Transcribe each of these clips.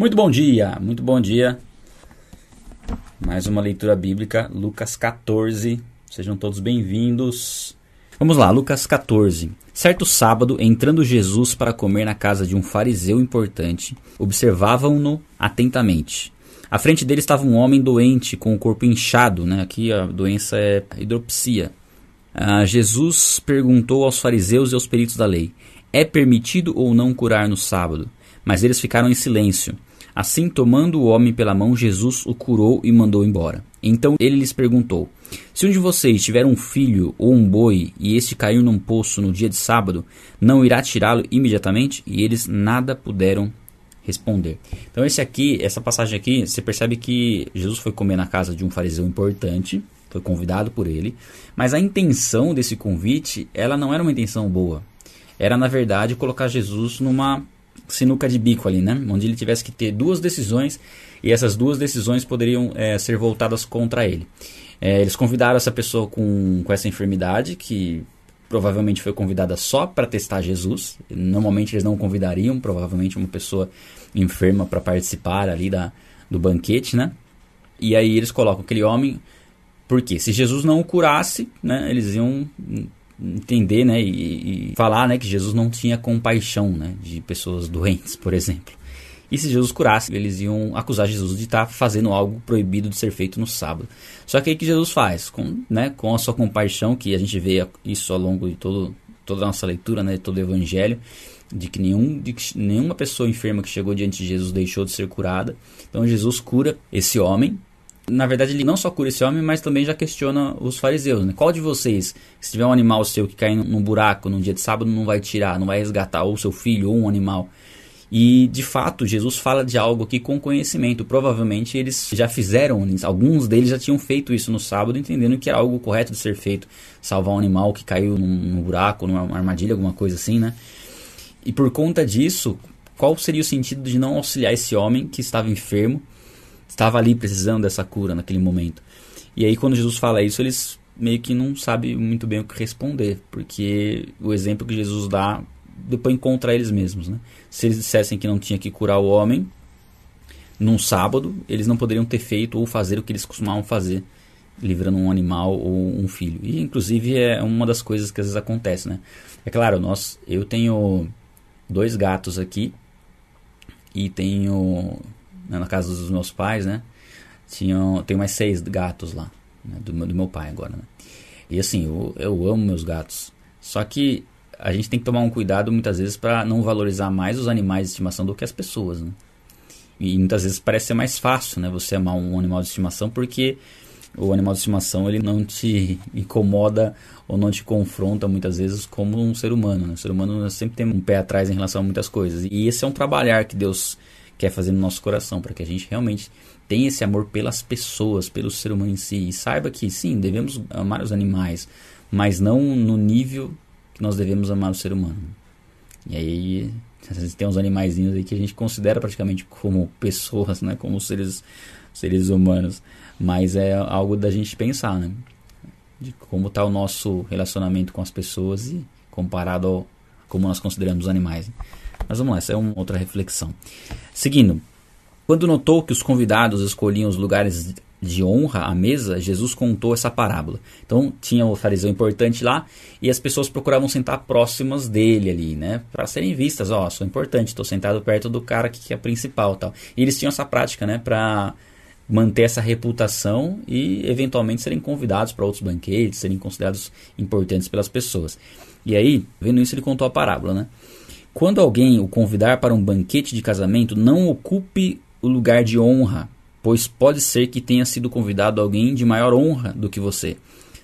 Muito bom dia, muito bom dia. Mais uma leitura bíblica, Lucas 14. Sejam todos bem-vindos. Vamos lá, Lucas 14. Certo sábado, entrando Jesus para comer na casa de um fariseu importante, observavam-no atentamente. À frente dele estava um homem doente, com o corpo inchado, né? aqui a doença é hidropsia. Ah, Jesus perguntou aos fariseus e aos peritos da lei: É permitido ou não curar no sábado? Mas eles ficaram em silêncio. Assim, tomando o homem pela mão, Jesus o curou e mandou embora. Então ele lhes perguntou: Se um de vocês tiver um filho ou um boi e este cair num poço no dia de sábado, não irá tirá-lo imediatamente? E eles nada puderam responder. Então esse aqui, essa passagem aqui, você percebe que Jesus foi comer na casa de um fariseu importante, foi convidado por ele, mas a intenção desse convite, ela não era uma intenção boa. Era na verdade colocar Jesus numa sinuca de bico ali, né? Onde ele tivesse que ter duas decisões e essas duas decisões poderiam é, ser voltadas contra ele. É, eles convidaram essa pessoa com, com essa enfermidade, que provavelmente foi convidada só para testar Jesus. Normalmente eles não convidariam, provavelmente, uma pessoa enferma para participar ali da, do banquete, né? E aí eles colocam aquele homem, porque se Jesus não o curasse, né, eles iam entender, né, e, e, falar, né, que Jesus não tinha compaixão, né, de pessoas doentes, por exemplo. E se Jesus curasse, eles iam acusar Jesus de estar tá fazendo algo proibido de ser feito no sábado. Só que aí que Jesus faz, com, né, com a sua compaixão, que a gente vê isso ao longo de todo, toda a nossa leitura, né, de todo o evangelho, de que, nenhum, de que nenhuma pessoa enferma que chegou diante de Jesus deixou de ser curada. Então Jesus cura esse homem, na verdade, ele não só cura esse homem, mas também já questiona os fariseus. Né? Qual de vocês, se tiver um animal seu que cai num buraco num dia de sábado, não vai tirar, não vai resgatar ou seu filho ou um animal? E de fato, Jesus fala de algo aqui com conhecimento. Provavelmente eles já fizeram, alguns deles já tinham feito isso no sábado, entendendo que era algo correto de ser feito. Salvar um animal que caiu num, num buraco, numa armadilha, alguma coisa assim, né? E por conta disso, qual seria o sentido de não auxiliar esse homem que estava enfermo estava ali precisando dessa cura naquele momento. E aí quando Jesus fala isso, eles meio que não sabem muito bem o que responder, porque o exemplo que Jesus dá depois contra eles mesmos, né? Se eles dissessem que não tinha que curar o homem num sábado, eles não poderiam ter feito ou fazer o que eles costumavam fazer, livrando um animal ou um filho. E inclusive é uma das coisas que às vezes acontece, né? É claro, nós, eu tenho dois gatos aqui e tenho na casa dos meus pais, né? Tinham, tem mais seis gatos lá, né, do, meu, do meu pai agora, né? E assim, eu, eu amo meus gatos. Só que a gente tem que tomar um cuidado muitas vezes para não valorizar mais os animais de estimação do que as pessoas, né? E muitas vezes parece ser mais fácil, né? Você amar um animal de estimação porque o animal de estimação ele não te incomoda ou não te confronta muitas vezes como um ser humano. Né? O ser humano sempre tem um pé atrás em relação a muitas coisas. E esse é um trabalhar que Deus quer fazer no nosso coração, para que a gente realmente tenha esse amor pelas pessoas, pelo ser humano em si. E saiba que sim, devemos amar os animais, mas não no nível que nós devemos amar o ser humano. E aí tem uns animaizinhos aí que a gente considera praticamente como pessoas, né, como seres seres humanos, mas é algo da gente pensar, né? De como está o nosso relacionamento com as pessoas e comparado ao como nós consideramos os animais. Mas vamos lá, essa é uma outra reflexão. Seguindo, quando notou que os convidados escolhiam os lugares de honra à mesa, Jesus contou essa parábola. Então tinha o fariseu importante lá e as pessoas procuravam sentar próximas dele ali, né, para serem vistas. Ó, oh, sou importante, estou sentado perto do cara que é principal, tal. E eles tinham essa prática, né, para manter essa reputação e eventualmente serem convidados para outros banquetes, serem considerados importantes pelas pessoas. E aí, vendo isso, ele contou a parábola, né? Quando alguém o convidar para um banquete de casamento, não ocupe o lugar de honra, pois pode ser que tenha sido convidado alguém de maior honra do que você.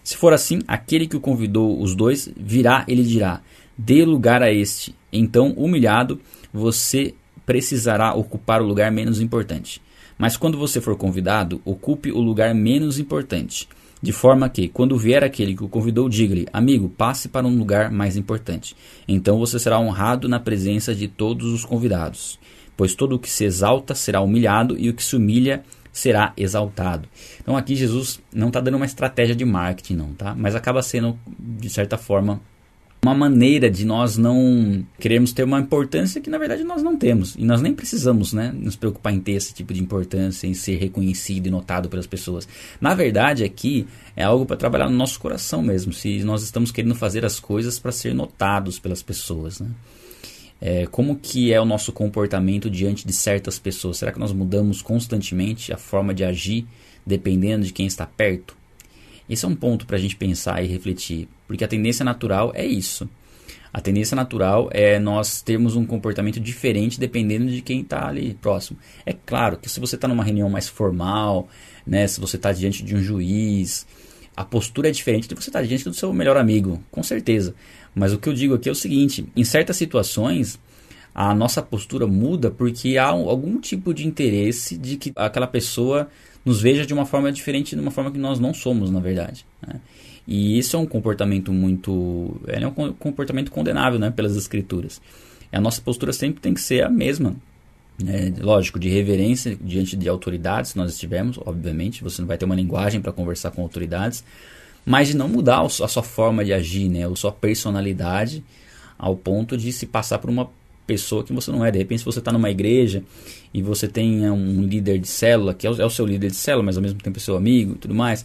Se for assim, aquele que o convidou os dois virá, ele dirá: dê lugar a este. Então, humilhado, você precisará ocupar o lugar menos importante. Mas quando você for convidado, ocupe o lugar menos importante de forma que, quando vier aquele que o convidou, diga-lhe: Amigo, passe para um lugar mais importante. Então você será honrado na presença de todos os convidados. Pois todo o que se exalta será humilhado, e o que se humilha será exaltado. Então aqui Jesus não está dando uma estratégia de marketing, não, tá? Mas acaba sendo, de certa forma, uma maneira de nós não queremos ter uma importância que na verdade nós não temos. E nós nem precisamos né, nos preocupar em ter esse tipo de importância, em ser reconhecido e notado pelas pessoas. Na verdade, aqui é algo para trabalhar no nosso coração mesmo. Se nós estamos querendo fazer as coisas para ser notados pelas pessoas. Né? É, como que é o nosso comportamento diante de certas pessoas? Será que nós mudamos constantemente a forma de agir dependendo de quem está perto? Esse é um ponto para a gente pensar e refletir, porque a tendência natural é isso. A tendência natural é nós termos um comportamento diferente dependendo de quem está ali próximo. É claro que se você está numa reunião mais formal, né, se você está diante de um juiz, a postura é diferente de você estar tá diante do seu melhor amigo, com certeza. Mas o que eu digo aqui é o seguinte: em certas situações, a nossa postura muda porque há algum tipo de interesse de que aquela pessoa nos veja de uma forma diferente, de uma forma que nós não somos, na verdade. Né? E isso é um comportamento muito. É um comportamento condenável né, pelas escrituras. A nossa postura sempre tem que ser a mesma. Né? Lógico, de reverência diante de autoridades, se nós estivermos, obviamente, você não vai ter uma linguagem para conversar com autoridades, mas de não mudar a sua forma de agir, né? a sua personalidade, ao ponto de se passar por uma pessoa que você não é. De repente, se você está numa igreja e você tem um líder de célula, que é o, é o seu líder de célula, mas ao mesmo tempo é seu amigo e tudo mais.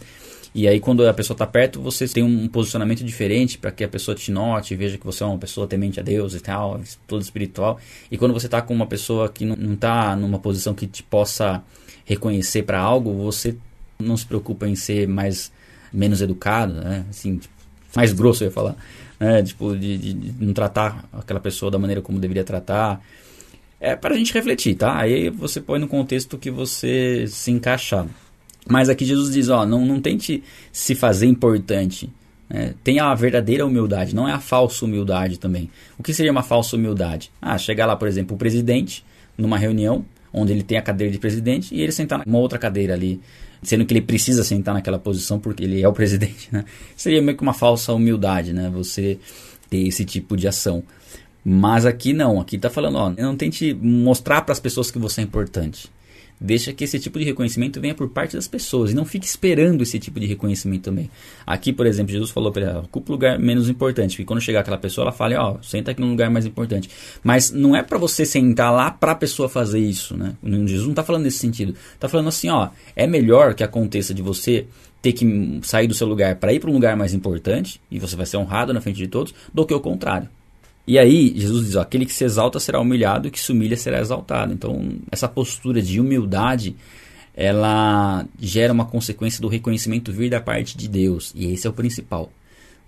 E aí, quando a pessoa está perto, você tem um posicionamento diferente para que a pessoa te note, veja que você é uma pessoa temente a Deus e tal, todo espiritual. E quando você está com uma pessoa que não está numa posição que te possa reconhecer para algo, você não se preocupa em ser mais menos educado, né? Assim, tipo, mais grosso eu ia falar né? Tipo, de, de, de, não tratar aquela pessoa da maneira como deveria tratar. É para a gente refletir, tá? Aí você põe no contexto que você se encaixar. Mas aqui Jesus diz, ó, não, não tente se fazer importante. Né? Tenha a verdadeira humildade, não é a falsa humildade também. O que seria uma falsa humildade? Ah, chegar lá, por exemplo, o presidente, numa reunião, onde ele tem a cadeira de presidente, e ele sentar numa outra cadeira ali sendo que ele precisa sentar naquela posição porque ele é o presidente, né? Seria meio que uma falsa humildade, né? Você ter esse tipo de ação. Mas aqui não, aqui está falando, ó, não tente mostrar para as pessoas que você é importante. Deixa que esse tipo de reconhecimento venha por parte das pessoas e não fique esperando esse tipo de reconhecimento também. Aqui, por exemplo, Jesus falou para ela, ocupa o lugar menos importante. E quando chegar aquela pessoa, ela fala, ó, senta aqui no lugar mais importante. Mas não é para você sentar lá para a pessoa fazer isso, né? Jesus não está falando nesse sentido. Está falando assim, ó, é melhor que aconteça de você ter que sair do seu lugar para ir para um lugar mais importante e você vai ser honrado na frente de todos, do que o contrário. E aí, Jesus diz: ó, aquele que se exalta será humilhado, e que se humilha será exaltado. Então, essa postura de humildade, ela gera uma consequência do reconhecimento vir da parte de Deus. E esse é o principal.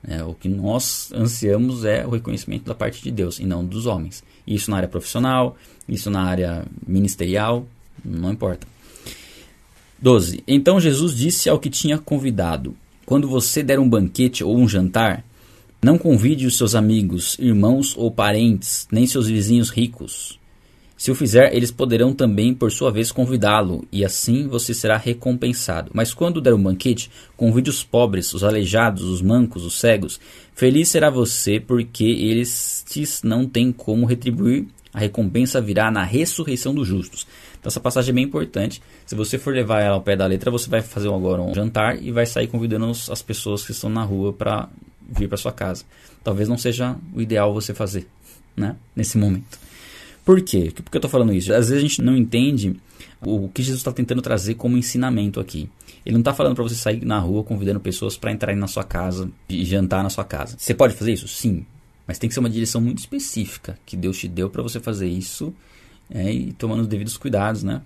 É, o que nós ansiamos é o reconhecimento da parte de Deus e não dos homens. Isso na área profissional, isso na área ministerial, não importa. 12. Então Jesus disse ao que tinha convidado: Quando você der um banquete ou um jantar, não convide os seus amigos, irmãos ou parentes, nem seus vizinhos ricos. Se o fizer, eles poderão também, por sua vez, convidá-lo, e assim você será recompensado. Mas quando der um banquete, convide os pobres, os aleijados, os mancos, os cegos. Feliz será você, porque eles não têm como retribuir. A recompensa virá na ressurreição dos justos. Então, essa passagem é bem importante. Se você for levar ela ao pé da letra, você vai fazer agora um jantar e vai sair convidando as pessoas que estão na rua para vir para sua casa. Talvez não seja o ideal você fazer, né? Nesse momento. Por quê? Por que eu estou falando isso? Às vezes a gente não entende o que Jesus está tentando trazer como ensinamento aqui. Ele não está falando para você sair na rua convidando pessoas para entrarem na sua casa e jantar na sua casa. Você pode fazer isso? Sim. Mas tem que ser uma direção muito específica que Deus te deu para você fazer isso é, e tomando os devidos cuidados, né?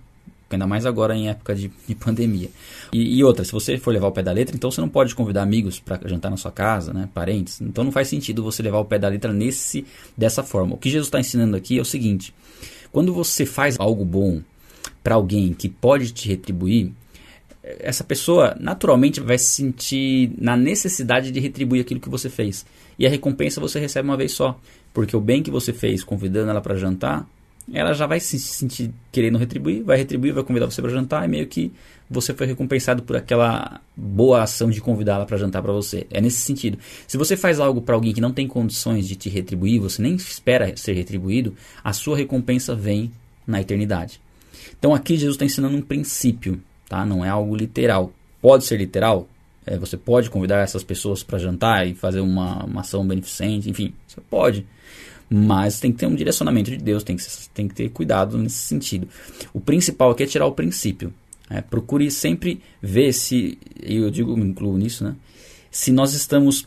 Ainda mais agora em época de, de pandemia. E, e, outra, se você for levar o pé da letra, então você não pode convidar amigos para jantar na sua casa, né, parentes. Então não faz sentido você levar o pé da letra nesse dessa forma. O que Jesus está ensinando aqui é o seguinte: quando você faz algo bom para alguém que pode te retribuir, essa pessoa naturalmente vai se sentir na necessidade de retribuir aquilo que você fez. E a recompensa você recebe uma vez só. Porque o bem que você fez convidando ela para jantar ela já vai se sentir querendo retribuir, vai retribuir, vai convidar você para jantar e meio que você foi recompensado por aquela boa ação de convidá-la para jantar para você. É nesse sentido. Se você faz algo para alguém que não tem condições de te retribuir, você nem espera ser retribuído, a sua recompensa vem na eternidade. Então aqui Jesus está ensinando um princípio, tá? Não é algo literal. Pode ser literal? É, você pode convidar essas pessoas para jantar e fazer uma, uma ação beneficente, enfim, você pode. Mas tem que ter um direcionamento de Deus, tem que, tem que ter cuidado nesse sentido. O principal aqui é tirar o princípio. É, procure sempre ver se, eu digo, me incluo nisso, né? Se nós estamos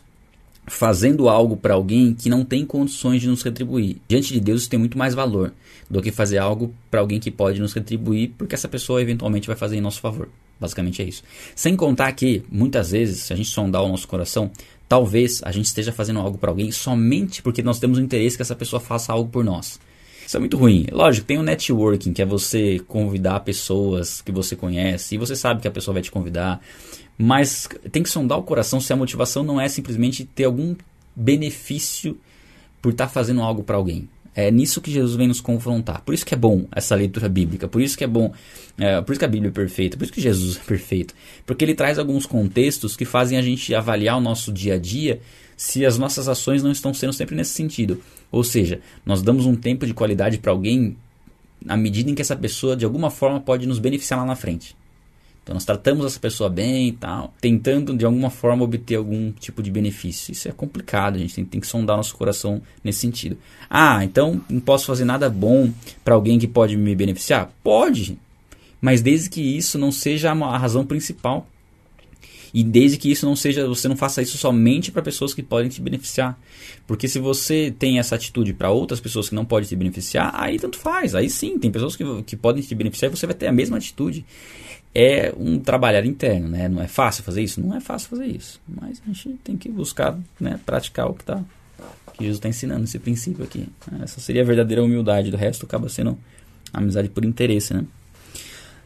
fazendo algo para alguém que não tem condições de nos retribuir. Diante de Deus isso tem muito mais valor do que fazer algo para alguém que pode nos retribuir, porque essa pessoa eventualmente vai fazer em nosso favor. Basicamente é isso. Sem contar que, muitas vezes, se a gente sondar o nosso coração, talvez a gente esteja fazendo algo para alguém somente porque nós temos o interesse que essa pessoa faça algo por nós. Isso é muito ruim. Lógico, tem o networking, que é você convidar pessoas que você conhece, e você sabe que a pessoa vai te convidar. Mas tem que sondar o coração se a motivação não é simplesmente ter algum benefício por estar tá fazendo algo para alguém. É nisso que Jesus vem nos confrontar. Por isso que é bom essa leitura bíblica. Por isso que é bom. É, por isso que a Bíblia é perfeita. Por isso que Jesus é perfeito. Porque ele traz alguns contextos que fazem a gente avaliar o nosso dia a dia se as nossas ações não estão sendo sempre nesse sentido. Ou seja, nós damos um tempo de qualidade para alguém à medida em que essa pessoa de alguma forma pode nos beneficiar lá na frente. Então nós tratamos essa pessoa bem e tal, tentando de alguma forma obter algum tipo de benefício. Isso é complicado, a gente tem, tem que sondar nosso coração nesse sentido. Ah, então não posso fazer nada bom para alguém que pode me beneficiar? Pode, mas desde que isso não seja a razão principal. E desde que isso não seja, você não faça isso somente para pessoas que podem te beneficiar. Porque se você tem essa atitude para outras pessoas que não podem te beneficiar, aí tanto faz. Aí sim, tem pessoas que, que podem te beneficiar e você vai ter a mesma atitude é um trabalhar interno, né? Não é fácil fazer isso? Não é fácil fazer isso. Mas a gente tem que buscar né, praticar o que, tá, que Jesus está ensinando, esse princípio aqui. Essa seria a verdadeira humildade. Do resto acaba sendo amizade por interesse, né?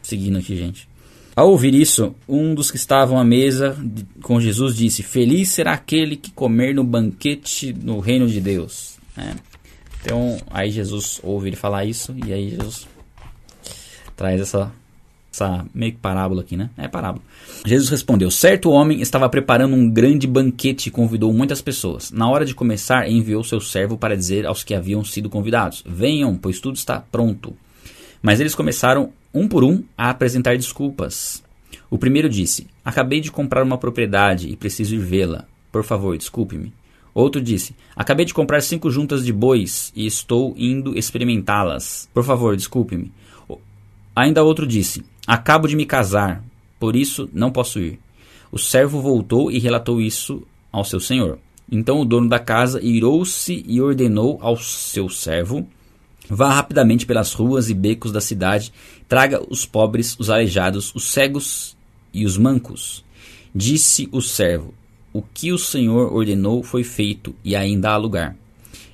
Seguindo aqui, gente. Ao ouvir isso, um dos que estavam à mesa com Jesus disse: Feliz será aquele que comer no banquete no reino de Deus. É. Então, aí Jesus ouve ele falar isso e aí Jesus traz essa essa meio que parábola aqui, né? É parábola. Jesus respondeu: Certo homem estava preparando um grande banquete e convidou muitas pessoas. Na hora de começar, enviou seu servo para dizer aos que haviam sido convidados: Venham, pois tudo está pronto. Mas eles começaram, um por um, a apresentar desculpas. O primeiro disse: Acabei de comprar uma propriedade e preciso ir vê-la. Por favor, desculpe-me. Outro disse: Acabei de comprar cinco juntas de bois e estou indo experimentá-las. Por favor, desculpe-me. Ainda outro disse: Acabo de me casar, por isso não posso ir. O servo voltou e relatou isso ao seu senhor. Então o dono da casa irou-se e ordenou ao seu servo: Vá rapidamente pelas ruas e becos da cidade, traga os pobres, os aleijados, os cegos e os mancos. Disse o servo: O que o senhor ordenou foi feito, e ainda há lugar.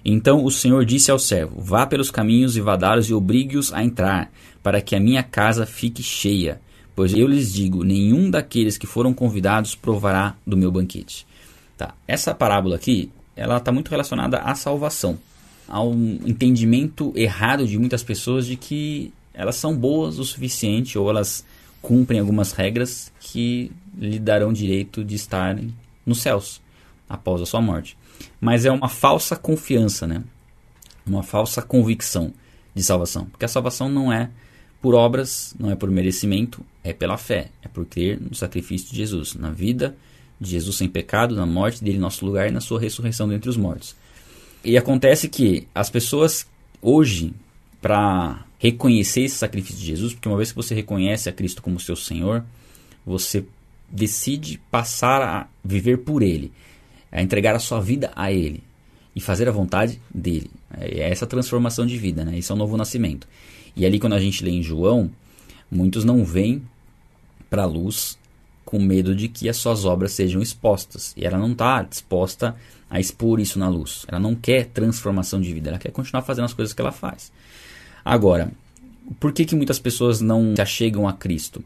Então o senhor disse ao servo: Vá pelos caminhos e vadaros e obrigue-os a entrar para que a minha casa fique cheia. Pois eu lhes digo: nenhum daqueles que foram convidados provará do meu banquete. Tá. Essa parábola aqui, ela está muito relacionada à salvação, ao entendimento errado de muitas pessoas de que elas são boas o suficiente ou elas cumprem algumas regras que lhe darão direito de estar nos céus após a sua morte. Mas é uma falsa confiança, né? Uma falsa convicção de salvação, porque a salvação não é por obras, não é por merecimento, é pela fé, é por crer no sacrifício de Jesus, na vida de Jesus sem pecado, na morte dele em nosso lugar e na sua ressurreição dentre os mortos. E acontece que as pessoas hoje, para reconhecer esse sacrifício de Jesus, porque uma vez que você reconhece a Cristo como seu Senhor, você decide passar a viver por Ele, a entregar a sua vida a Ele e fazer a vontade dele. É essa transformação de vida, né? Isso é o novo nascimento. E ali, quando a gente lê em João, muitos não vêm para a luz com medo de que as suas obras sejam expostas. E ela não está disposta a expor isso na luz. Ela não quer transformação de vida, ela quer continuar fazendo as coisas que ela faz. Agora, por que, que muitas pessoas não se achegam a Cristo?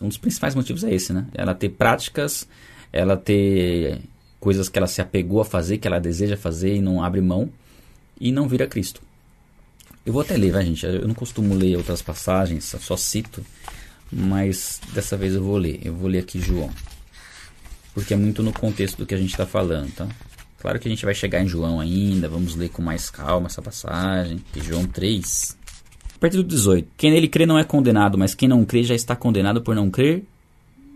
Um dos principais motivos é esse, né? Ela ter práticas, ela ter coisas que ela se apegou a fazer, que ela deseja fazer e não abre mão, e não vira Cristo. Eu vou até ler, vai gente. Eu não costumo ler outras passagens, só cito. Mas dessa vez eu vou ler. Eu vou ler aqui João. Porque é muito no contexto do que a gente está falando, tá? Claro que a gente vai chegar em João ainda, vamos ler com mais calma essa passagem. E João 3. A partir do 18. Quem nele crê não é condenado, mas quem não crê já está condenado por não crer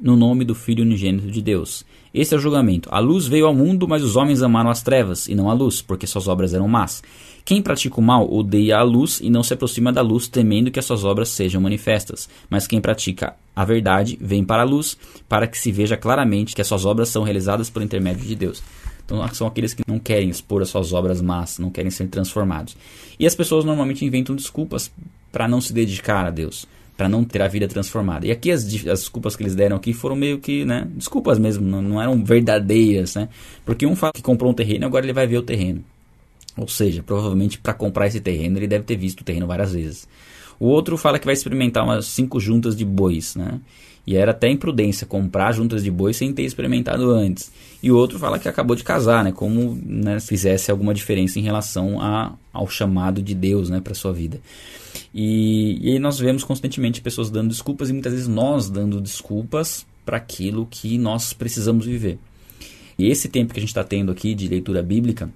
no nome do Filho unigênito de Deus. Este é o julgamento. A luz veio ao mundo, mas os homens amaram as trevas e não a luz, porque suas obras eram más. Quem pratica o mal odeia a luz e não se aproxima da luz, temendo que as suas obras sejam manifestas. Mas quem pratica a verdade vem para a luz, para que se veja claramente que as suas obras são realizadas por intermédio de Deus. Então são aqueles que não querem expor as suas obras más, não querem ser transformados. E as pessoas normalmente inventam desculpas para não se dedicar a Deus para não ter a vida transformada. E aqui as, as, desculpas que eles deram aqui foram meio que, né, desculpas mesmo, não, não eram verdadeiras, né? Porque um fala que comprou um terreno, agora ele vai ver o terreno. Ou seja, provavelmente para comprar esse terreno ele deve ter visto o terreno várias vezes. O outro fala que vai experimentar umas cinco juntas de bois, né? E era até imprudência comprar juntas de boi sem ter experimentado antes. E o outro fala que acabou de casar, né? Como né, fizesse alguma diferença em relação a, ao chamado de Deus, né, para sua vida. E, e aí nós vemos constantemente pessoas dando desculpas e muitas vezes nós dando desculpas para aquilo que nós precisamos viver. E esse tempo que a gente está tendo aqui de leitura bíblica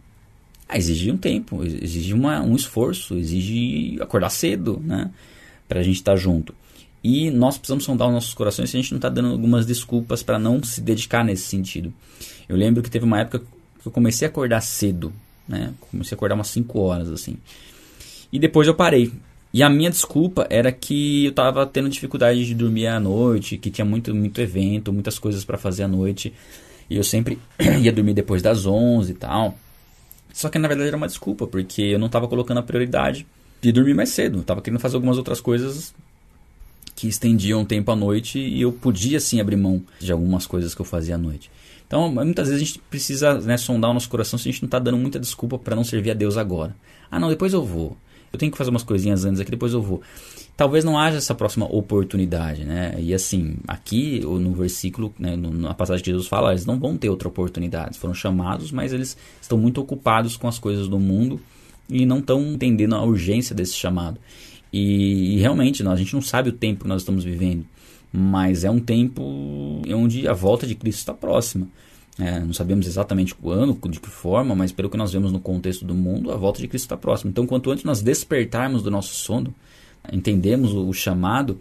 ah, exige um tempo, exige uma, um esforço, exige acordar cedo, né? Para a gente estar tá junto. E nós precisamos sondar os nossos corações se a gente não está dando algumas desculpas para não se dedicar nesse sentido. Eu lembro que teve uma época que eu comecei a acordar cedo, né? Comecei a acordar umas 5 horas, assim. E depois eu parei. E a minha desculpa era que eu estava tendo dificuldade de dormir à noite, que tinha muito, muito evento, muitas coisas para fazer à noite. E eu sempre ia dormir depois das 11 e tal. Só que na verdade era uma desculpa, porque eu não estava colocando a prioridade de dormir mais cedo. Estava querendo fazer algumas outras coisas que estendiam o tempo à noite e eu podia sim abrir mão de algumas coisas que eu fazia à noite. Então, muitas vezes a gente precisa né, sondar o nosso coração se a gente não está dando muita desculpa para não servir a Deus agora. Ah, não, depois eu vou. Eu tenho que fazer umas coisinhas antes aqui, depois eu vou. Talvez não haja essa próxima oportunidade, né? E assim, aqui no versículo, né, na passagem que Jesus fala, eles não vão ter outra oportunidade. Foram chamados, mas eles estão muito ocupados com as coisas do mundo e não estão entendendo a urgência desse chamado. E, e realmente, a gente não sabe o tempo que nós estamos vivendo, mas é um tempo onde a volta de Cristo está próxima. É, não sabemos exatamente quando, de que forma, mas pelo que nós vemos no contexto do mundo, a volta de Cristo está próxima. Então, quanto antes nós despertarmos do nosso sono, entendemos o, o chamado,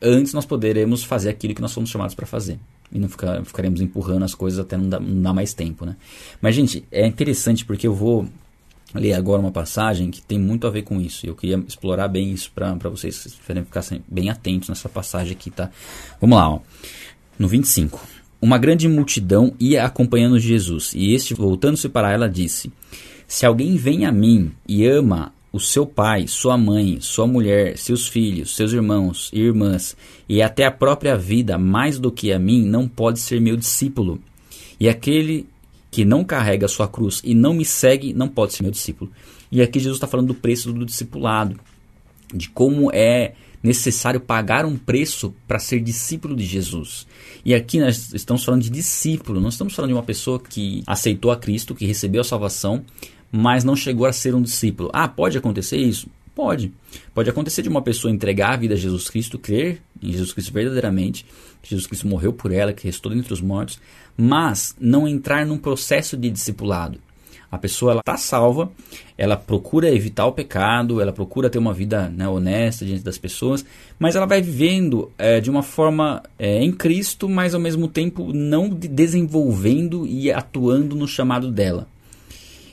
antes nós poderemos fazer aquilo que nós somos chamados para fazer. E não ficar, ficaremos empurrando as coisas até não dar, não dar mais tempo, né? Mas, gente, é interessante porque eu vou ler agora uma passagem que tem muito a ver com isso. Eu queria explorar bem isso para vocês ficarem bem atentos nessa passagem aqui, tá? Vamos lá, ó. No 25. Uma grande multidão ia acompanhando Jesus, e este, voltando-se para ela, disse: Se alguém vem a mim e ama o seu pai, sua mãe, sua mulher, seus filhos, seus irmãos e irmãs, e até a própria vida mais do que a mim, não pode ser meu discípulo. E aquele que não carrega a sua cruz e não me segue, não pode ser meu discípulo. E aqui Jesus está falando do preço do discipulado, de como é necessário pagar um preço para ser discípulo de Jesus. E aqui nós estamos falando de discípulo, não estamos falando de uma pessoa que aceitou a Cristo, que recebeu a salvação, mas não chegou a ser um discípulo. Ah, pode acontecer isso? Pode. Pode acontecer de uma pessoa entregar a vida a Jesus Cristo, crer em Jesus Cristo verdadeiramente, que Jesus Cristo morreu por ela, que restou dentre os mortos, mas não entrar num processo de discipulado. A pessoa está salva, ela procura evitar o pecado, ela procura ter uma vida né, honesta diante das pessoas, mas ela vai vivendo é, de uma forma é, em Cristo, mas ao mesmo tempo não desenvolvendo e atuando no chamado dela.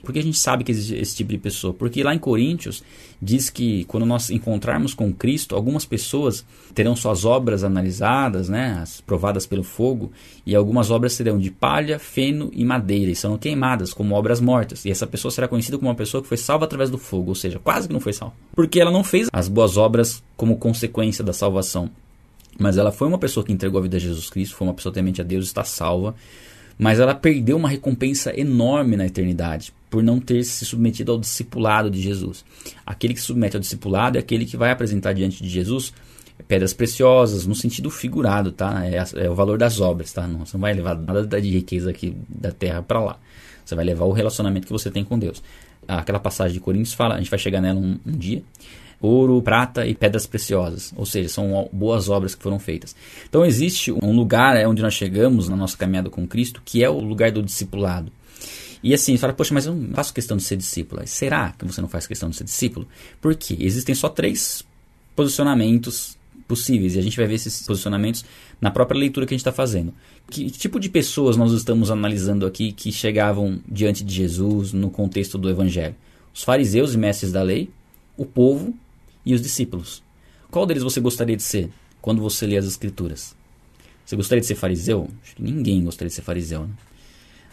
Por que a gente sabe que existe esse tipo de pessoa? Porque lá em Coríntios diz que quando nós encontrarmos com Cristo, algumas pessoas terão suas obras analisadas, né, provadas pelo fogo, e algumas obras serão de palha, feno e madeira, e serão queimadas como obras mortas. E essa pessoa será conhecida como uma pessoa que foi salva através do fogo, ou seja, quase que não foi salva. Porque ela não fez as boas obras como consequência da salvação. Mas ela foi uma pessoa que entregou a vida a Jesus Cristo, foi uma pessoa temente a Deus, está salva mas ela perdeu uma recompensa enorme na eternidade por não ter se submetido ao discipulado de Jesus. Aquele que se submete ao discipulado é aquele que vai apresentar diante de Jesus pedras preciosas, no sentido figurado, tá? É, é, o valor das obras, tá? Não, você não vai levar nada de riqueza aqui da terra para lá. Você vai levar o relacionamento que você tem com Deus. Aquela passagem de Coríntios fala, a gente vai chegar nela um, um dia, ouro, prata e pedras preciosas, ou seja, são boas obras que foram feitas. Então existe um lugar é onde nós chegamos na nossa caminhada com Cristo, que é o lugar do discipulado. E assim, fala, poxa, mas eu não faço questão de ser discípulo. Será que você não faz questão de ser discípulo? Porque existem só três posicionamentos possíveis. E a gente vai ver esses posicionamentos na própria leitura que a gente está fazendo. Que tipo de pessoas nós estamos analisando aqui que chegavam diante de Jesus no contexto do Evangelho? Os fariseus e mestres da lei, o povo e os discípulos. Qual deles você gostaria de ser quando você lê as Escrituras? Você gostaria de ser fariseu? Acho que ninguém gostaria de ser fariseu. Né?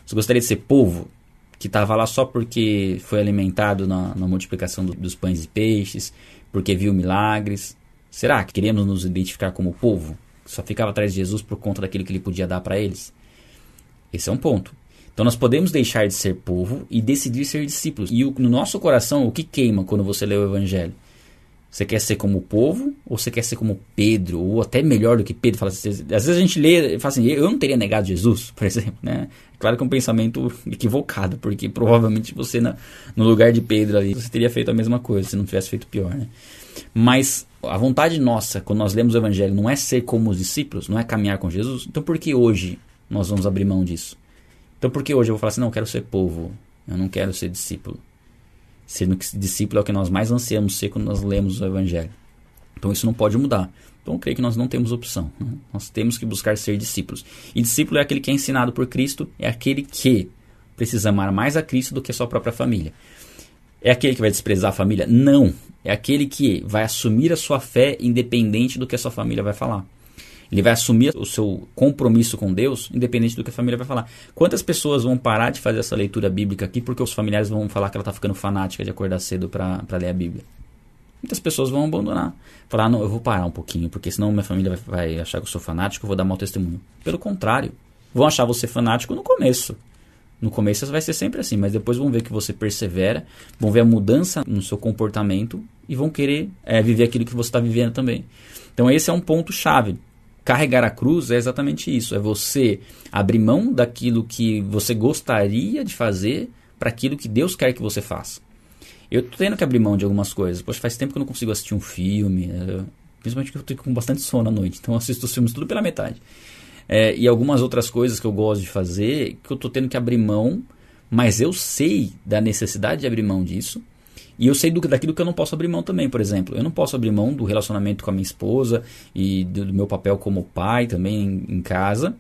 Você gostaria de ser povo? Que estava lá só porque foi alimentado na, na multiplicação do, dos pães e peixes, porque viu milagres? Será que queremos nos identificar como povo? Que só ficava atrás de Jesus por conta daquilo que ele podia dar para eles? Esse é um ponto. Então nós podemos deixar de ser povo e decidir ser discípulos. E o, no nosso coração, o que queima quando você lê o Evangelho? Você quer ser como o povo ou você quer ser como Pedro? Ou até melhor do que Pedro? Fala assim, às vezes a gente lê e fala assim, eu não teria negado Jesus, por exemplo. Né? Claro que é um pensamento equivocado, porque provavelmente você na, no lugar de Pedro ali, você teria feito a mesma coisa, se não tivesse feito pior. Né? Mas a vontade nossa, quando nós lemos o Evangelho, não é ser como os discípulos, não é caminhar com Jesus. Então por que hoje nós vamos abrir mão disso? Então por que hoje eu vou falar assim, não, eu quero ser povo, eu não quero ser discípulo? Sendo que discípulo é o que nós mais ansiamos ser quando nós lemos o Evangelho. Então isso não pode mudar. Então eu creio que nós não temos opção. Né? Nós temos que buscar ser discípulos. E discípulo é aquele que é ensinado por Cristo, é aquele que precisa amar mais a Cristo do que a sua própria família. É aquele que vai desprezar a família? Não. É aquele que vai assumir a sua fé independente do que a sua família vai falar. Ele vai assumir o seu compromisso com Deus, independente do que a família vai falar. Quantas pessoas vão parar de fazer essa leitura bíblica aqui porque os familiares vão falar que ela está ficando fanática de acordar cedo para ler a Bíblia? Muitas pessoas vão abandonar. Falar, não, eu vou parar um pouquinho, porque senão minha família vai, vai achar que eu sou fanático, eu vou dar mau testemunho. Pelo contrário, vão achar você fanático no começo. No começo vai ser sempre assim, mas depois vão ver que você persevera, vão ver a mudança no seu comportamento e vão querer é, viver aquilo que você está vivendo também. Então esse é um ponto chave. Carregar a cruz é exatamente isso: é você abrir mão daquilo que você gostaria de fazer para aquilo que Deus quer que você faça. Eu tô tendo que abrir mão de algumas coisas. Poxa, faz tempo que eu não consigo assistir um filme, né? principalmente porque eu tô com bastante sono à noite, então eu assisto os filmes tudo pela metade. É, e algumas outras coisas que eu gosto de fazer que eu tô tendo que abrir mão, mas eu sei da necessidade de abrir mão disso e eu sei do, daquilo que eu não posso abrir mão também, por exemplo. Eu não posso abrir mão do relacionamento com a minha esposa e do, do meu papel como pai também em, em casa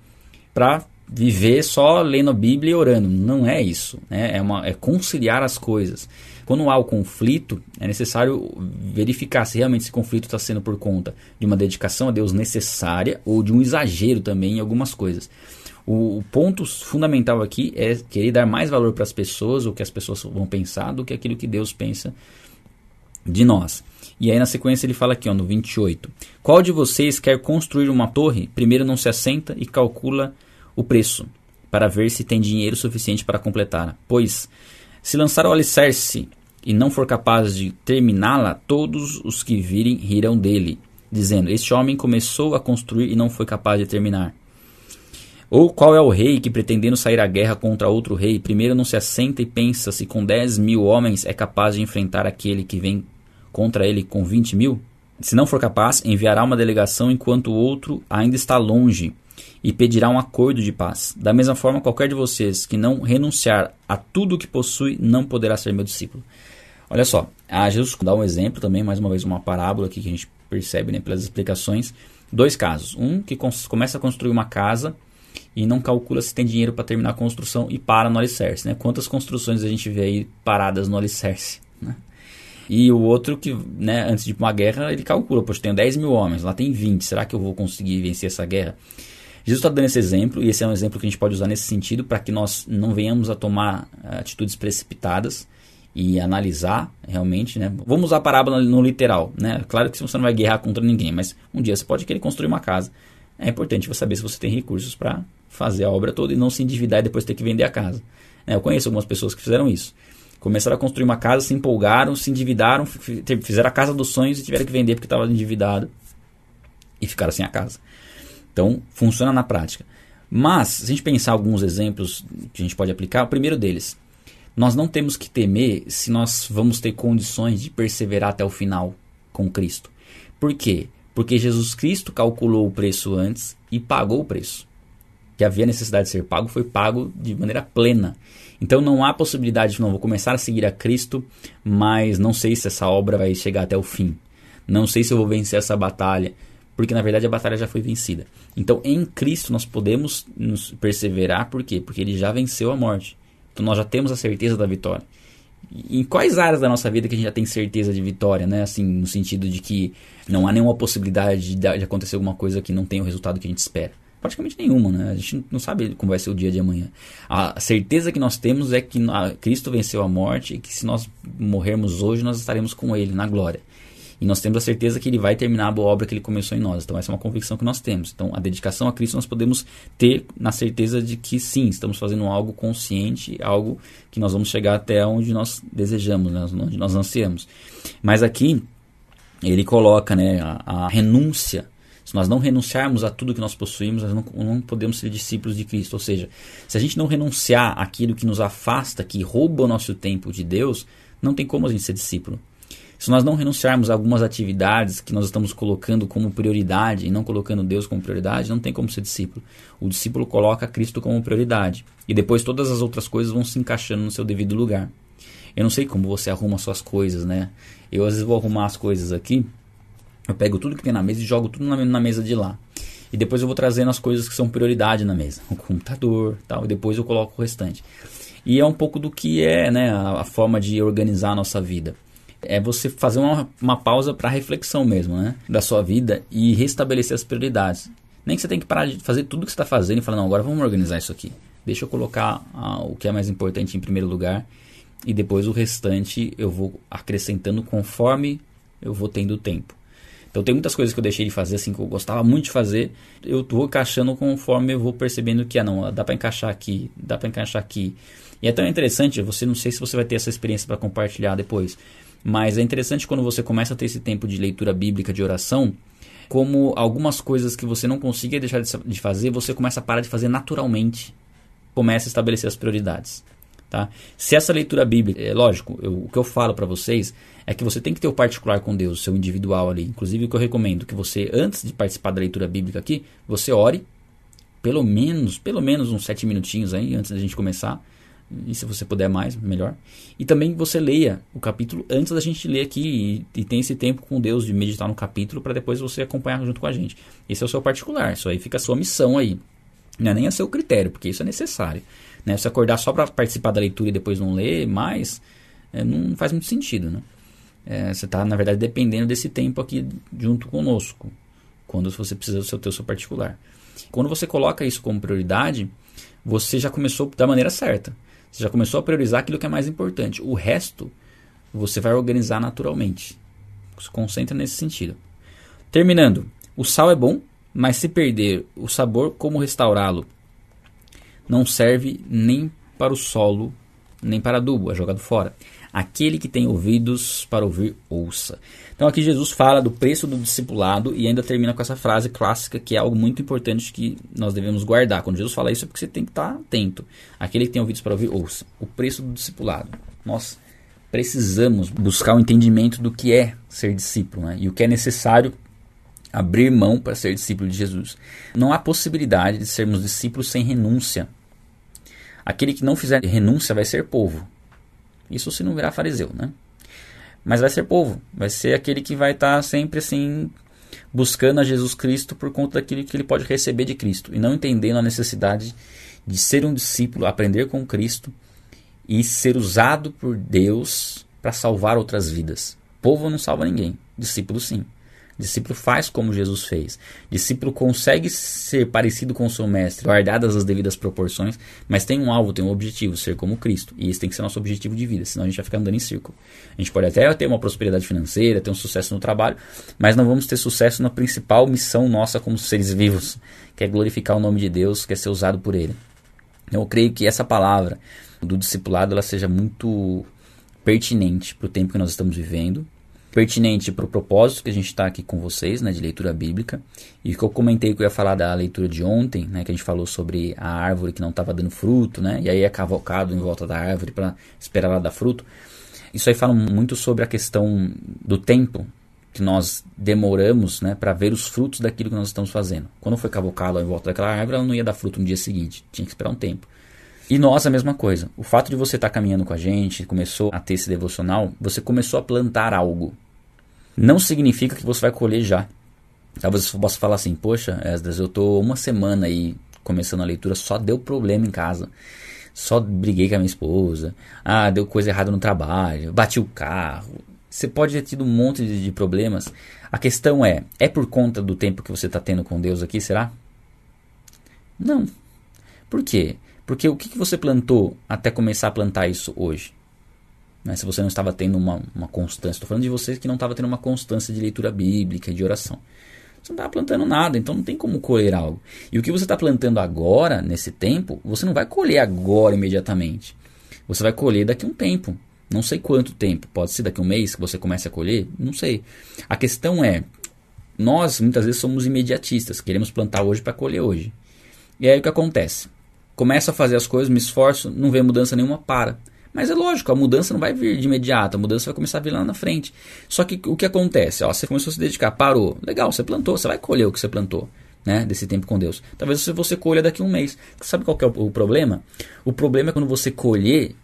para viver só lendo a Bíblia e orando. Não é isso. Né? É, uma, é conciliar as coisas. Quando há o conflito, é necessário verificar se realmente esse conflito está sendo por conta de uma dedicação a Deus necessária ou de um exagero também em algumas coisas. O, ponto fundamental aqui é querer dar mais valor para as pessoas, o que as pessoas vão pensar, do que aquilo que Deus pensa de nós. E aí na sequência ele fala aqui, ó, no 28. Qual de vocês quer construir uma torre? Primeiro não se assenta e calcula o preço, para ver se tem dinheiro suficiente para completar. Pois, se lançar o alicerce e não for capaz de terminá-la, todos os que virem rirão dele, dizendo: Este homem começou a construir e não foi capaz de terminar. Ou qual é o rei que, pretendendo sair à guerra contra outro rei, primeiro não se assenta e pensa se com 10 mil homens é capaz de enfrentar aquele que vem contra ele com 20 mil? Se não for capaz, enviará uma delegação enquanto o outro ainda está longe e pedirá um acordo de paz. Da mesma forma, qualquer de vocês que não renunciar a tudo o que possui não poderá ser meu discípulo. Olha só, a Jesus dá um exemplo também, mais uma vez uma parábola aqui que a gente percebe né, pelas explicações. Dois casos. Um que começa a construir uma casa e não calcula se tem dinheiro para terminar a construção e para no alicerce. Né? Quantas construções a gente vê aí paradas no alicerce? Né? E o outro que, né, antes de uma guerra, ele calcula, poxa, tenho 10 mil homens, lá tem 20, será que eu vou conseguir vencer essa guerra? Jesus está dando esse exemplo, e esse é um exemplo que a gente pode usar nesse sentido, para que nós não venhamos a tomar eh, atitudes precipitadas e analisar realmente, né? Vamos usar a parábola no literal, né? Claro que você não vai guerrear contra ninguém, mas um dia você pode querer construir uma casa. É importante você saber se você tem recursos para fazer a obra toda e não se endividar e depois ter que vender a casa. É, eu conheço algumas pessoas que fizeram isso. Começaram a construir uma casa, se empolgaram, se endividaram, fizeram a casa dos sonhos e tiveram que vender porque estava endividado e ficaram sem a casa. Então, funciona na prática. Mas, se a gente pensar alguns exemplos que a gente pode aplicar, o primeiro deles, nós não temos que temer se nós vamos ter condições de perseverar até o final com Cristo. Por quê? Porque Jesus Cristo calculou o preço antes e pagou o preço que havia necessidade de ser pago foi pago de maneira plena. Então não há possibilidade de, não, vou começar a seguir a Cristo, mas não sei se essa obra vai chegar até o fim. Não sei se eu vou vencer essa batalha. porque na verdade a batalha já foi vencida. Então, em Cristo nós podemos nos perseverar, por quê? Porque ele já venceu a morte. Então nós já temos a certeza da vitória. Em quais áreas da nossa vida que a gente já tem certeza de vitória, né? Assim, no sentido de que não há nenhuma possibilidade de, acontecer alguma coisa que não tenha o resultado que a gente espera. Praticamente nenhuma, né? A gente não sabe como vai ser o dia de amanhã. A certeza que nós temos é que Cristo venceu a morte e que se nós morrermos hoje, nós estaremos com Ele na glória. E nós temos a certeza que ele vai terminar a boa obra que ele começou em nós. Então, essa é uma convicção que nós temos. Então, a dedicação a Cristo nós podemos ter na certeza de que sim, estamos fazendo algo consciente, algo que nós vamos chegar até onde nós desejamos, né? onde nós ansiamos. Mas aqui, ele coloca né, a, a renúncia se nós não renunciarmos a tudo que nós possuímos, nós não, não, podemos ser discípulos de Cristo. Ou seja, se a gente não renunciar àquilo que nos afasta, que rouba o nosso tempo de Deus, não tem como a gente ser discípulo. Se nós não renunciarmos a algumas atividades que nós estamos colocando como prioridade e não colocando Deus como prioridade, não tem como ser discípulo. O discípulo coloca Cristo como prioridade e depois todas as outras coisas vão se encaixando no seu devido lugar. Eu não sei como você arruma suas coisas, né? Eu às vezes vou arrumar as coisas aqui, eu pego tudo que tem na mesa e jogo tudo na, mesa de lá. E depois eu vou trazendo as coisas que são prioridade na mesa, o computador, tal, e depois eu coloco o restante. E é um pouco do que é, né, a, a forma de organizar a nossa vida é você fazer uma, uma pausa para reflexão mesmo, né? Da sua vida e restabelecer as prioridades. Nem que você tenha que parar de fazer tudo que você está fazendo e falar, não, agora vamos organizar isso aqui. Deixa eu colocar ah, o que é mais importante em primeiro lugar e depois o restante eu vou acrescentando conforme eu vou tendo tempo. Então tem muitas coisas que eu deixei de fazer, assim, que eu gostava muito de fazer, eu vou encaixando conforme eu vou percebendo que, ah, não, dá para encaixar aqui, dá para encaixar aqui. E é tão interessante, você não sei se você vai ter essa experiência para compartilhar depois, mas é interessante quando você começa a ter esse tempo de leitura bíblica, de oração, como algumas coisas que você não conseguia deixar de fazer, você começa a parar de fazer naturalmente. Começa a estabelecer as prioridades. Tá? Se essa leitura bíblica, é lógico, eu, o que eu falo para vocês é que você tem que ter o particular com Deus, o seu individual ali. Inclusive, o que eu recomendo que você, antes de participar da leitura bíblica aqui, você ore pelo menos, pelo menos uns sete minutinhos aí, antes da gente começar e se você puder mais, melhor. E também você leia o capítulo antes da gente ler aqui e, e tem esse tempo com Deus de meditar no capítulo para depois você acompanhar junto com a gente. Esse é o seu particular, isso aí fica a sua missão aí. Não é nem a seu critério, porque isso é necessário. Né? Se acordar só para participar da leitura e depois não ler mais, é, não faz muito sentido. Né? É, você está, na verdade, dependendo desse tempo aqui junto conosco, quando você precisa do seu, seu particular. Quando você coloca isso como prioridade, você já começou da maneira certa. Você já começou a priorizar aquilo que é mais importante. O resto você vai organizar naturalmente. Se concentra nesse sentido. Terminando, o sal é bom, mas se perder o sabor, como restaurá-lo? Não serve nem para o solo, nem para adubo, é jogado fora. Aquele que tem ouvidos para ouvir, ouça. Então aqui Jesus fala do preço do discipulado e ainda termina com essa frase clássica que é algo muito importante que nós devemos guardar. Quando Jesus fala isso é porque você tem que estar atento. Aquele que tem ouvidos para ouvir, ouça. O preço do discipulado. Nós precisamos buscar o entendimento do que é ser discípulo né? e o que é necessário abrir mão para ser discípulo de Jesus. Não há possibilidade de sermos discípulos sem renúncia. Aquele que não fizer renúncia vai ser povo. Isso se não virar fariseu, né? Mas vai ser povo, vai ser aquele que vai estar tá sempre assim buscando a Jesus Cristo por conta daquilo que ele pode receber de Cristo e não entendendo a necessidade de ser um discípulo, aprender com Cristo e ser usado por Deus para salvar outras vidas. Povo não salva ninguém, discípulo sim. Discípulo faz como Jesus fez. Discípulo consegue ser parecido com o seu mestre, guardadas as devidas proporções, mas tem um alvo, tem um objetivo, ser como Cristo. E esse tem que ser nosso objetivo de vida, senão a gente vai ficar andando em círculo. A gente pode até ter uma prosperidade financeira, ter um sucesso no trabalho, mas não vamos ter sucesso na principal missão nossa como seres vivos, que é glorificar o nome de Deus, que é ser usado por Ele. Eu creio que essa palavra do discipulado ela seja muito pertinente para o tempo que nós estamos vivendo pertinente para o propósito que a gente está aqui com vocês, né, de leitura bíblica, e que eu comentei que eu ia falar da leitura de ontem, né, que a gente falou sobre a árvore que não estava dando fruto, né, e aí é cavocado em volta da árvore para esperar ela dar fruto. Isso aí fala muito sobre a questão do tempo que nós demoramos né, para ver os frutos daquilo que nós estamos fazendo. Quando foi cavocado em volta daquela árvore, ela não ia dar fruto no dia seguinte, tinha que esperar um tempo. E nós a mesma coisa. O fato de você estar tá caminhando com a gente, começou a ter esse devocional, você começou a plantar algo não significa que você vai colher já. Talvez você possa falar assim, poxa, Esdras, eu tô uma semana aí começando a leitura, só deu problema em casa. Só briguei com a minha esposa. Ah, deu coisa errada no trabalho. Bati o carro. Você pode ter tido um monte de, de problemas. A questão é, é por conta do tempo que você está tendo com Deus aqui, será? Não. Por quê? Porque o que, que você plantou até começar a plantar isso hoje? Né? Se você não estava tendo uma, uma constância. Estou falando de você que não estava tendo uma constância de leitura bíblica, de oração. Você não está plantando nada, então não tem como colher algo. E o que você está plantando agora, nesse tempo, você não vai colher agora imediatamente. Você vai colher daqui a um tempo. Não sei quanto tempo. Pode ser daqui a um mês que você comece a colher? Não sei. A questão é, nós muitas vezes somos imediatistas. Queremos plantar hoje para colher hoje. E aí o que acontece? Começo a fazer as coisas, me esforço, não vê mudança nenhuma, para. Mas é lógico, a mudança não vai vir de imediato, a mudança vai começar a vir lá na frente. Só que o que acontece? Ó, você começou a se dedicar, parou. Legal, você plantou, você vai colher o que você plantou. Né, desse tempo com Deus. Talvez você, colha daqui a um mês. Sabe qual é o, o problema? O problema é quando você colher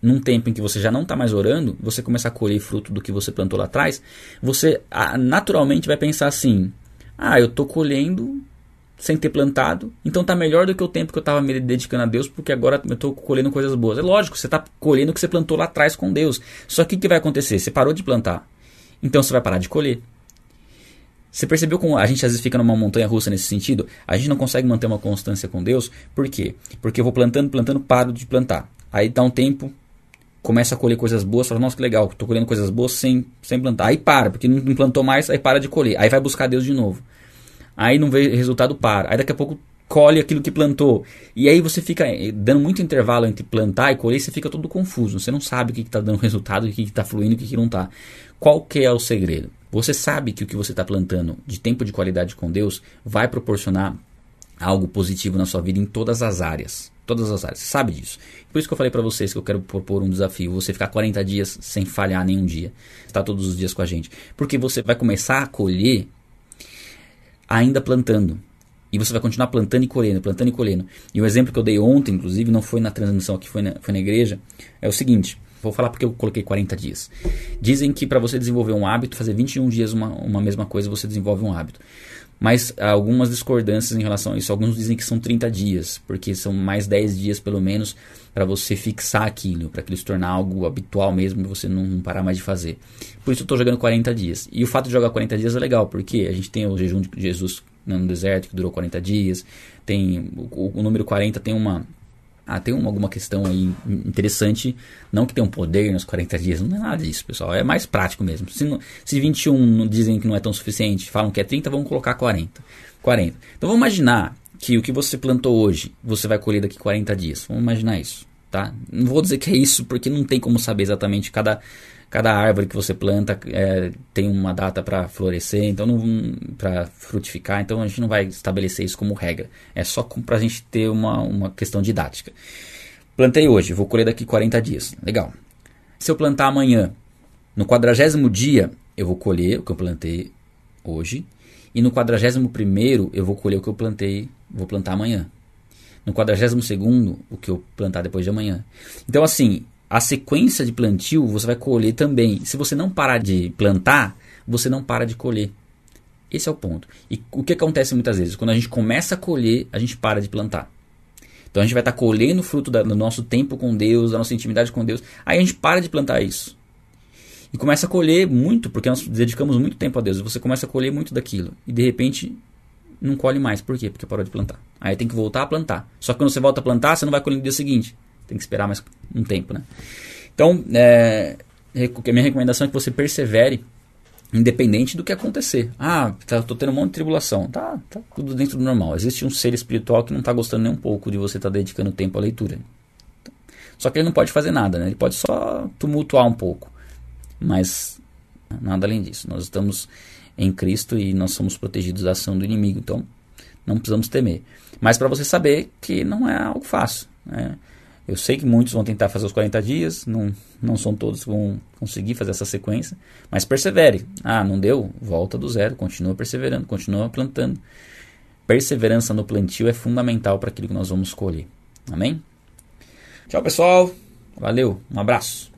num tempo em que você já não está mais orando, você começar a colher fruto do que você plantou lá atrás, você ah, naturalmente vai pensar assim: ah, eu estou colhendo sem ter plantado, então está melhor do que o tempo que eu estava me dedicando a Deus, porque agora eu estou colhendo coisas boas. É lógico, você está colhendo o que você plantou lá atrás com Deus. Só que o que vai acontecer? Você parou de plantar, então você vai parar de colher. Você percebeu como a gente às vezes fica numa montanha russa nesse sentido? A gente não consegue manter uma constância com Deus. Por quê? Porque eu vou plantando, plantando, paro de plantar. Aí dá um tempo, começa a colher coisas boas, fala, nossa, que legal, estou colhendo coisas boas sem, sem plantar. Aí para, porque não plantou mais, aí para de colher. Aí vai buscar Deus de novo aí não vê resultado, para. Aí daqui a pouco colhe aquilo que plantou. E aí você fica eh, dando muito intervalo entre plantar e colher, você fica todo confuso. Você não sabe o que está dando resultado, o que está fluindo o que, que não está. Qual que é o segredo? Você sabe que o que você está plantando de tempo de qualidade com Deus vai proporcionar algo positivo na sua vida em todas as áreas. Todas as áreas. Você sabe disso. Por isso que eu falei para vocês que eu quero propor um desafio. Você ficar 40 dias sem falhar nenhum dia. Estar todos os dias com a gente. Porque você vai começar a colher ainda plantando. E você vai continuar plantando e colhendo, plantando e colhendo. E o exemplo que eu dei ontem, inclusive, não foi na transmissão aqui, foi na, foi na igreja, é o seguinte. Vou falar porque eu coloquei 40 dias. Dizem que para você desenvolver um hábito, fazer 21 dias uma, uma mesma coisa, você desenvolve um hábito. Mas há algumas discordâncias em relação a isso. Alguns dizem que são 30 dias, porque são mais 10 dias pelo menos para você fixar aquilo, para aquilo se tornar algo habitual mesmo e você não, parar mais de fazer. Por isso eu estou jogando 40 dias. E o fato de jogar 40 dias é legal, porque a gente tem o jejum de Jesus no deserto que durou 40 dias, tem o, o número 40 tem uma ah, tem uma, alguma questão aí interessante, não que tem um poder nos 40 dias, não é nada disso, pessoal, é mais prático mesmo. Se, se 21 dizem que não é tão suficiente, falam que é 30, vamos colocar 40. 40. Então vamos imaginar que o que você plantou hoje, você vai colher daqui 40 dias. Vamos imaginar isso, tá? Não vou dizer que é isso, porque não tem como saber exatamente cada cada árvore que você planta é, tem uma data para florescer, então para frutificar, então a gente não vai estabelecer isso como regra. É só para a gente ter uma, uma questão didática. Plantei hoje, vou colher daqui 40 dias. Legal. Se eu plantar amanhã, no quadragésimo dia, eu vou colher o que eu plantei hoje. E no quadragésimo primeiro, eu vou colher o que eu plantei, vou plantar amanhã. No quadragésimo segundo, o que eu plantar depois de amanhã. Então, assim, a sequência de plantio você vai colher também. Se você não parar de plantar, você não para de colher. Esse é o ponto. E o que acontece muitas vezes? Quando a gente começa a colher, a gente para de plantar. Então a gente vai estar colhendo o fruto do nosso tempo com Deus, da nossa intimidade com Deus. Aí a gente para de plantar isso. E começa a colher muito, porque nós dedicamos muito tempo a Deus. Você começa a colher muito daquilo. E de repente não colhe mais. Por quê? Porque parou de plantar. Aí tem que voltar a plantar. Só que quando você volta a plantar, você não vai colher no dia seguinte. Tem que esperar mais um tempo, né? Então, é, a minha recomendação é que você persevere independente do que acontecer. Ah, tá, tô tendo um monte de tribulação. Tá, tá tudo dentro do normal. Existe um ser espiritual que não está gostando nem um pouco de você estar tá dedicando tempo à leitura. Só que ele não pode fazer nada, né? Ele pode só tumultuar um pouco. Mas nada além disso. Nós estamos em Cristo e nós somos protegidos da ação do inimigo. Então, não precisamos temer. Mas para você saber que não é algo fácil. Né? Eu sei que muitos vão tentar fazer os 40 dias, não, não são todos que vão conseguir fazer essa sequência, mas persevere. Ah, não deu? Volta do zero, continua perseverando, continua plantando. Perseverança no plantio é fundamental para aquilo que nós vamos colher. Amém? Tchau, pessoal. Valeu, um abraço.